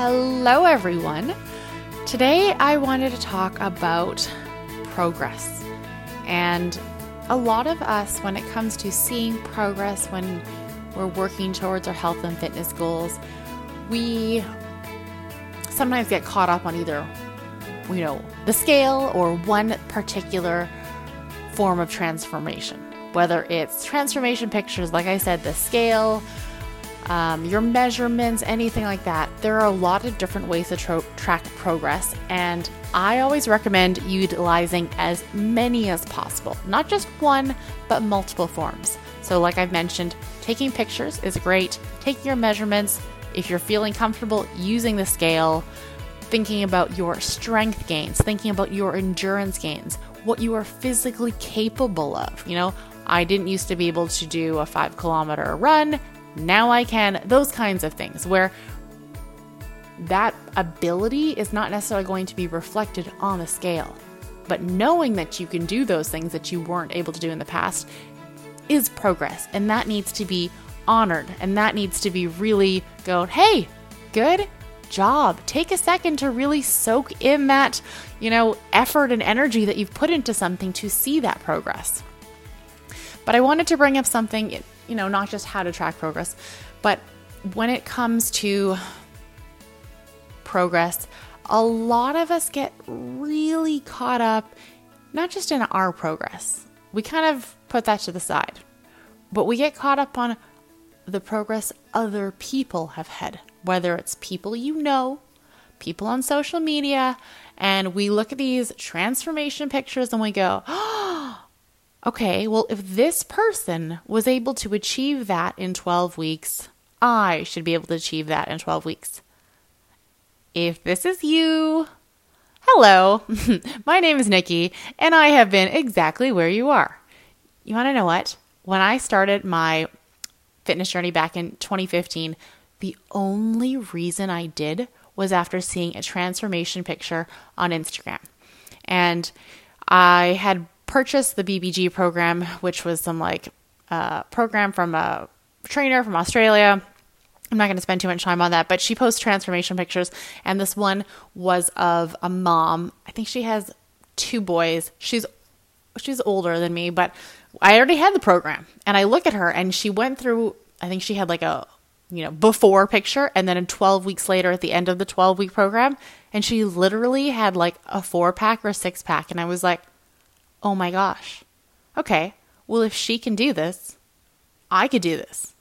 Hello, everyone. Today, I wanted to talk about progress. And a lot of us, when it comes to seeing progress, when we're working towards our health and fitness goals, we sometimes get caught up on either, you know, the scale or one particular form of transformation. Whether it's transformation pictures, like I said, the scale, um, your measurements, anything like that. There are a lot of different ways to track progress, and I always recommend utilizing as many as possible, not just one, but multiple forms. So, like I've mentioned, taking pictures is great, taking your measurements, if you're feeling comfortable using the scale, thinking about your strength gains, thinking about your endurance gains, what you are physically capable of. You know, I didn't used to be able to do a five kilometer run now I can, those kinds of things where that ability is not necessarily going to be reflected on the scale. But knowing that you can do those things that you weren't able to do in the past is progress. And that needs to be honored. And that needs to be really going, hey, good job. Take a second to really soak in that, you know, effort and energy that you've put into something to see that progress. But I wanted to bring up something you know, not just how to track progress, but when it comes to progress, a lot of us get really caught up not just in our progress. We kind of put that to the side. But we get caught up on the progress other people have had, whether it's people you know, people on social media, and we look at these transformation pictures and we go, oh, okay, well, if this person was able to achieve that in 12 weeks, I should be able to achieve that in 12 weeks. If this is you, hello, my name is Nikki, and I have been exactly where you are. You want to know what? When I started my fitness journey back in 2015, the only reason I did was after seeing a transformation picture on Instagram. And I had purchased the BBG program, which was some like uh, program from a trainer from Australia. I'm not going to spend too much time on that, but she posts transformation pictures, and this one was of a mom. I think she has two boys. She's she's older than me, but I already had the program, and I look at her, and she went through. I think she had like a you know before picture, and then in 12 weeks later, at the end of the 12 week program, and she literally had like a four pack or six pack, and I was like, oh my gosh, okay, well, if she can do this, I could do this.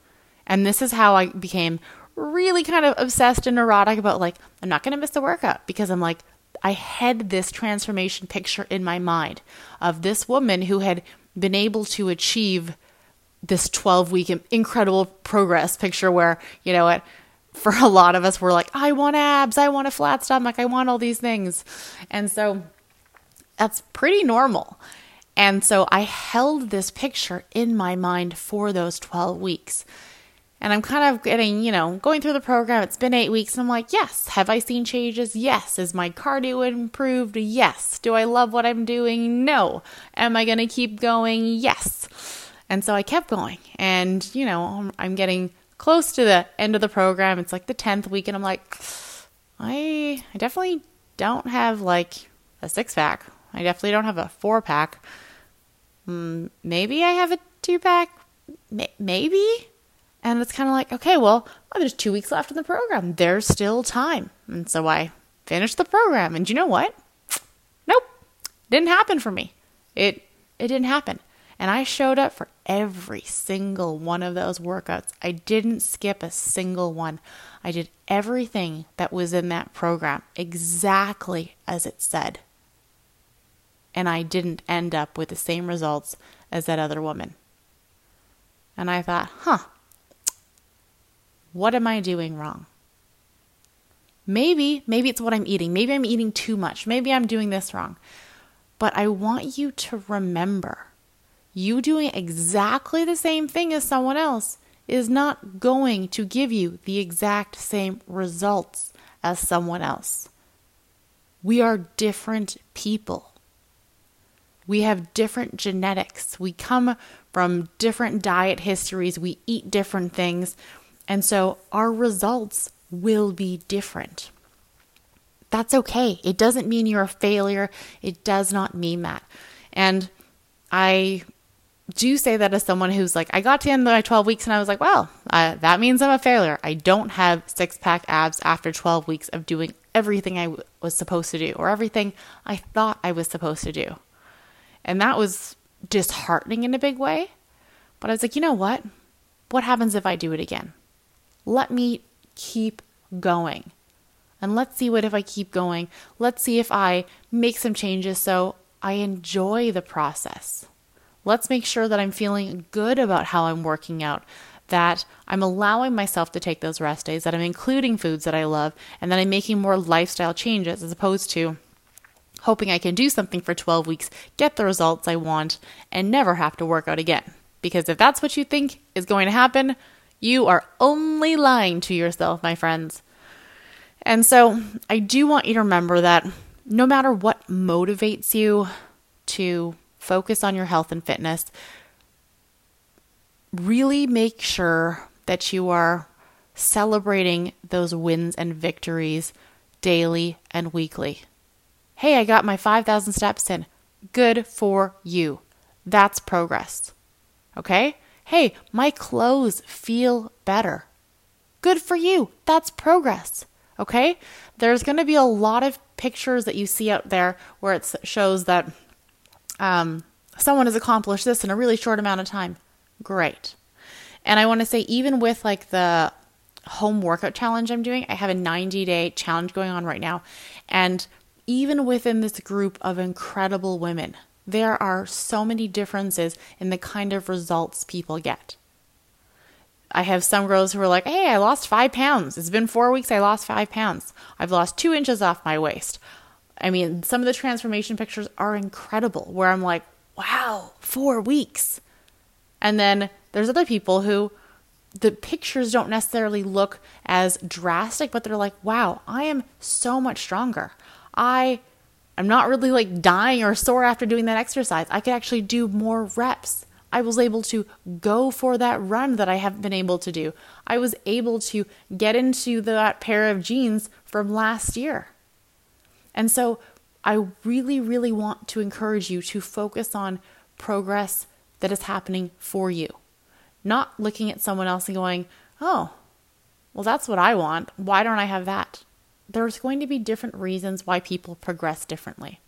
And this is how I became really kind of obsessed and neurotic about like, I'm not going to miss the workout because I'm like, I had this transformation picture in my mind of this woman who had been able to achieve this 12 week incredible progress picture where, you know for a lot of us, we're like, I want abs, I want a flat stomach, I want all these things. And so that's pretty normal. And so I held this picture in my mind for those 12 weeks. And I'm kind of getting, you know, going through the program. It's been eight weeks. And I'm like, yes. Have I seen changes? Yes. Is my cardio improved? Yes. Do I love what I'm doing? No. Am I going to keep going? Yes. And so I kept going. And, you know, I'm getting close to the end of the program. It's like the 10th week. And I'm like, I, I definitely don't have like a six pack I definitely don't have a four pack. Mm, maybe I have a two pack. maybe. And it's kind of like, okay, well, well, there's two weeks left in the program. There's still time. And so I finished the program. And you know what? Nope. Didn't happen for me. It it didn't happen. And I showed up for every single one of those workouts. I didn't skip a single one. I did everything that was in that program exactly as it said and I didn't end up with the same results as that other woman. And I thought, huh, what am I doing wrong? Maybe, maybe it's what I'm eating. Maybe I'm eating too much. Maybe I'm doing this wrong. But I want you to remember you doing exactly the same thing as someone else is not going to give you the exact same results as someone else. We are different people. We have different genetics. We come from different diet histories. We eat different things. And so our results will be different. That's okay. It doesn't mean you're a failure. It does not mean that. And I do say that as someone who's like, I got to the end of my 12 weeks and I was like, well, uh, that means I'm a failure. I don't have six pack abs after 12 weeks of doing everything I w- was supposed to do or everything I thought I was supposed to do. And that was disheartening in a big way. But I was like, you know what? What happens if I do it again? Let me keep going. And let's see what if I keep going. Let's see if I make some changes so I enjoy the process. Let's make sure that I'm feeling good about how I'm working out, that I'm allowing myself to take those rest days, that I'm including foods that I love, and that I'm making more lifestyle changes as opposed to hoping I can do something for 12 weeks, get the results I want, and never have to work out again. Because if that's what you think is going to happen, you are only lying to yourself, my friends. And so I do want you to remember that no matter what motivates you to focus on your health and fitness, really make sure that you are celebrating those wins and victories daily and weekly. Hey, I got my 5,000 steps in. Good for you. That's progress. Okay? Hey, my clothes feel better. Good for you. That's progress. Okay? There's going to be a lot of pictures that you see out there where it shows that um, someone has accomplished this in a really short amount of time. Great. And I want to say, even with like the home workout challenge I'm doing, I have a 90 day challenge going on right now. And even within this group of incredible women, there are so many differences in the kind of results people get. I have some girls who are like, hey, I lost five pounds. It's been four weeks, I lost five pounds. I've lost two inches off my waist. I mean, some of the transformation pictures are incredible where I'm like, wow, four weeks. And then there's other people who the pictures don't necessarily look as drastic, but they're like, wow, I am so much stronger. I am not really like dying or sore after doing that exercise. I could actually do more reps. I was able to go for that run that I haven't been able to do. I was able to get into that pair of jeans from last year. And so I really, really want to encourage you to focus on progress that is happening for you, not looking at someone else and going, oh, well, that's what I want. Why don't I have that? There's going to be different reasons why people progress differently.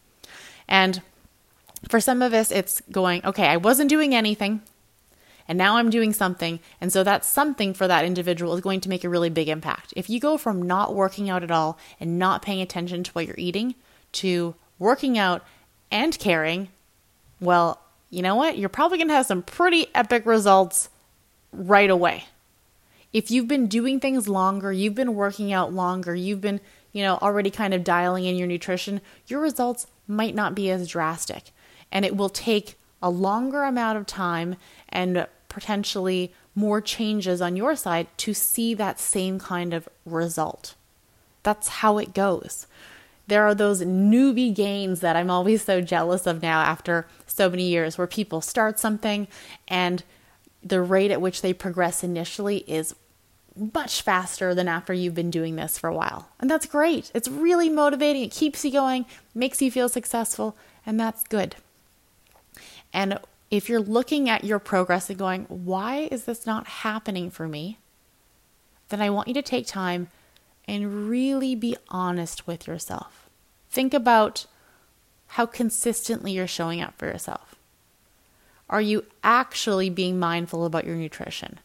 And for some of us, it's going, okay, I wasn't doing anything and now I'm doing something. And so that something for that individual is going to make a really big impact. If you go from not working out at all and not paying attention to what you're eating to working out and caring, well, you know what? You're probably going to have some pretty epic results right away. If you've been doing things longer, you've been working out longer, you've been, you know, already kind of dialing in your nutrition, your results might not be as drastic and it will take a longer amount of time and potentially more changes on your side to see that same kind of result. That's how it goes. There are those newbie gains that I'm always so jealous of now after so many years where people start something and the rate at which they progress initially is much faster than after you've been doing this for a while. And that's great. It's really motivating. It keeps you going, makes you feel successful, and that's good. And if you're looking at your progress and going, why is this not happening for me? Then I want you to take time and really be honest with yourself. Think about how consistently you're showing up for yourself. Are you actually being mindful about your nutrition?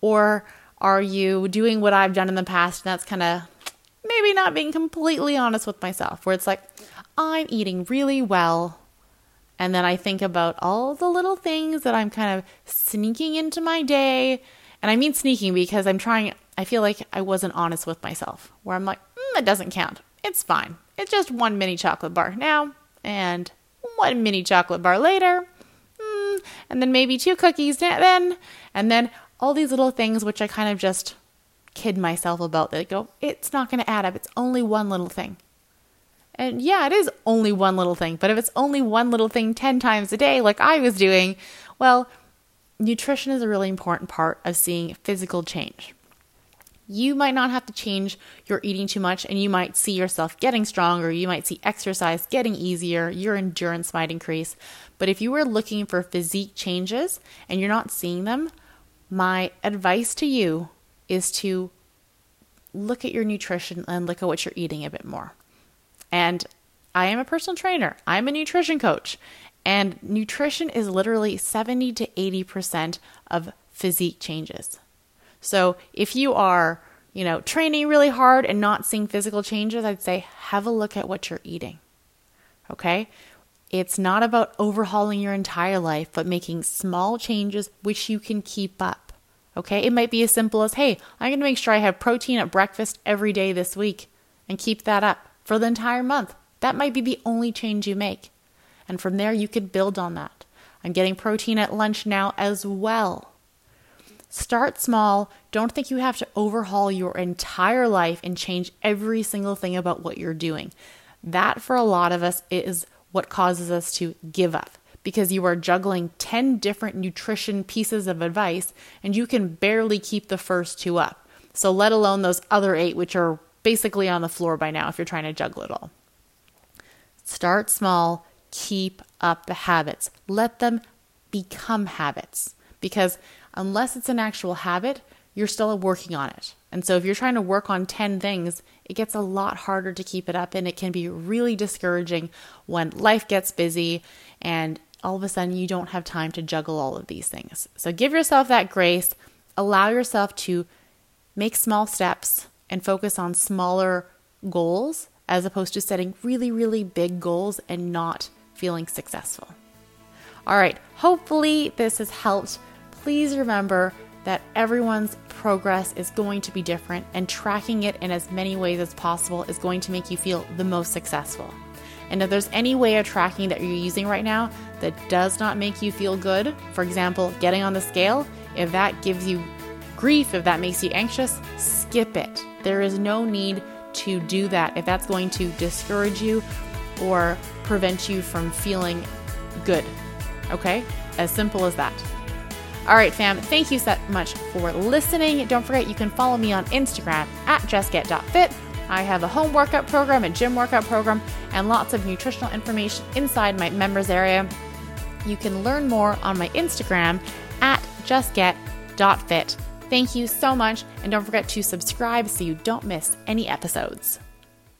Or are you doing what I've done in the past and that's kind of maybe not being completely honest with myself, where it's like, I'm eating really well, and then I think about all the little things that I'm kind of sneaking into my day. And I mean sneaking because I'm trying, I feel like I wasn't honest with myself, where I'm like, mm, it doesn't count. It's fine. It's just one mini chocolate bar now and one mini chocolate bar later. And then maybe two cookies then. And then all these little things, which I kind of just kid myself about that go, it's not going to add up. It's only one little thing. And yeah, it is only one little thing, but if it's only one little thing 10 times a day, like I was doing, well, nutrition is a really important part of seeing physical change. You might not have to change your eating too much, and you might see yourself getting stronger. You might see exercise getting easier. Your endurance might increase. But if you were looking for physique changes and you're not seeing them, my advice to you is to look at your nutrition and look at what you're eating a bit more. And I am a personal trainer, I'm a nutrition coach, and nutrition is literally 70 to 80% of physique changes. So if you are, you know, training really hard and not seeing physical changes, I'd say have a look at what you're eating. Okay? It's not about overhauling your entire life, but making small changes which you can keep up. Okay? It might be as simple as, hey, I'm going to make sure I have protein at breakfast every day this week and keep that up for the entire month. That might be the only change you make. And from there, you could build on that. I'm getting protein at lunch now as well. Start small. Don't think you have to overhaul your entire life and change every single thing about what you're doing. That, for a lot of us, is what causes us to give up because you are juggling 10 different nutrition pieces of advice and you can barely keep the first two up. So, let alone those other eight, which are basically on the floor by now if you're trying to juggle it all. Start small, keep up the habits, let them become habits because unless it's an actual habit, you're still working on it. And so if you're trying to work on 10 things, it gets a lot harder to keep it up and it can be really discouraging when life gets busy and all of a sudden you don't have time to juggle all of these things. So give yourself that grace, allow yourself to make small steps and focus on smaller goals as opposed to setting really, really big goals and not feeling successful. All right, hopefully this has helped. Please remember that everyone's progress is going to be different, and tracking it in as many ways as possible is going to make you feel the most successful. And if there's any way of tracking that you're using right now that does not make you feel good, for example, getting on the scale, if that gives you grief, if that makes you anxious, skip it. There is no need to do that if that's going to discourage you or prevent you from feeling good. Okay? As simple as that. All right, fam, thank you so much for listening. Don't forget you can follow me on Instagram at justget.fit. I have a home workout program, a gym workout program, and lots of nutritional information inside my members area. You can learn more on my Instagram at justget.fit. Thank you so much, and don't forget to subscribe so you don't miss any episodes.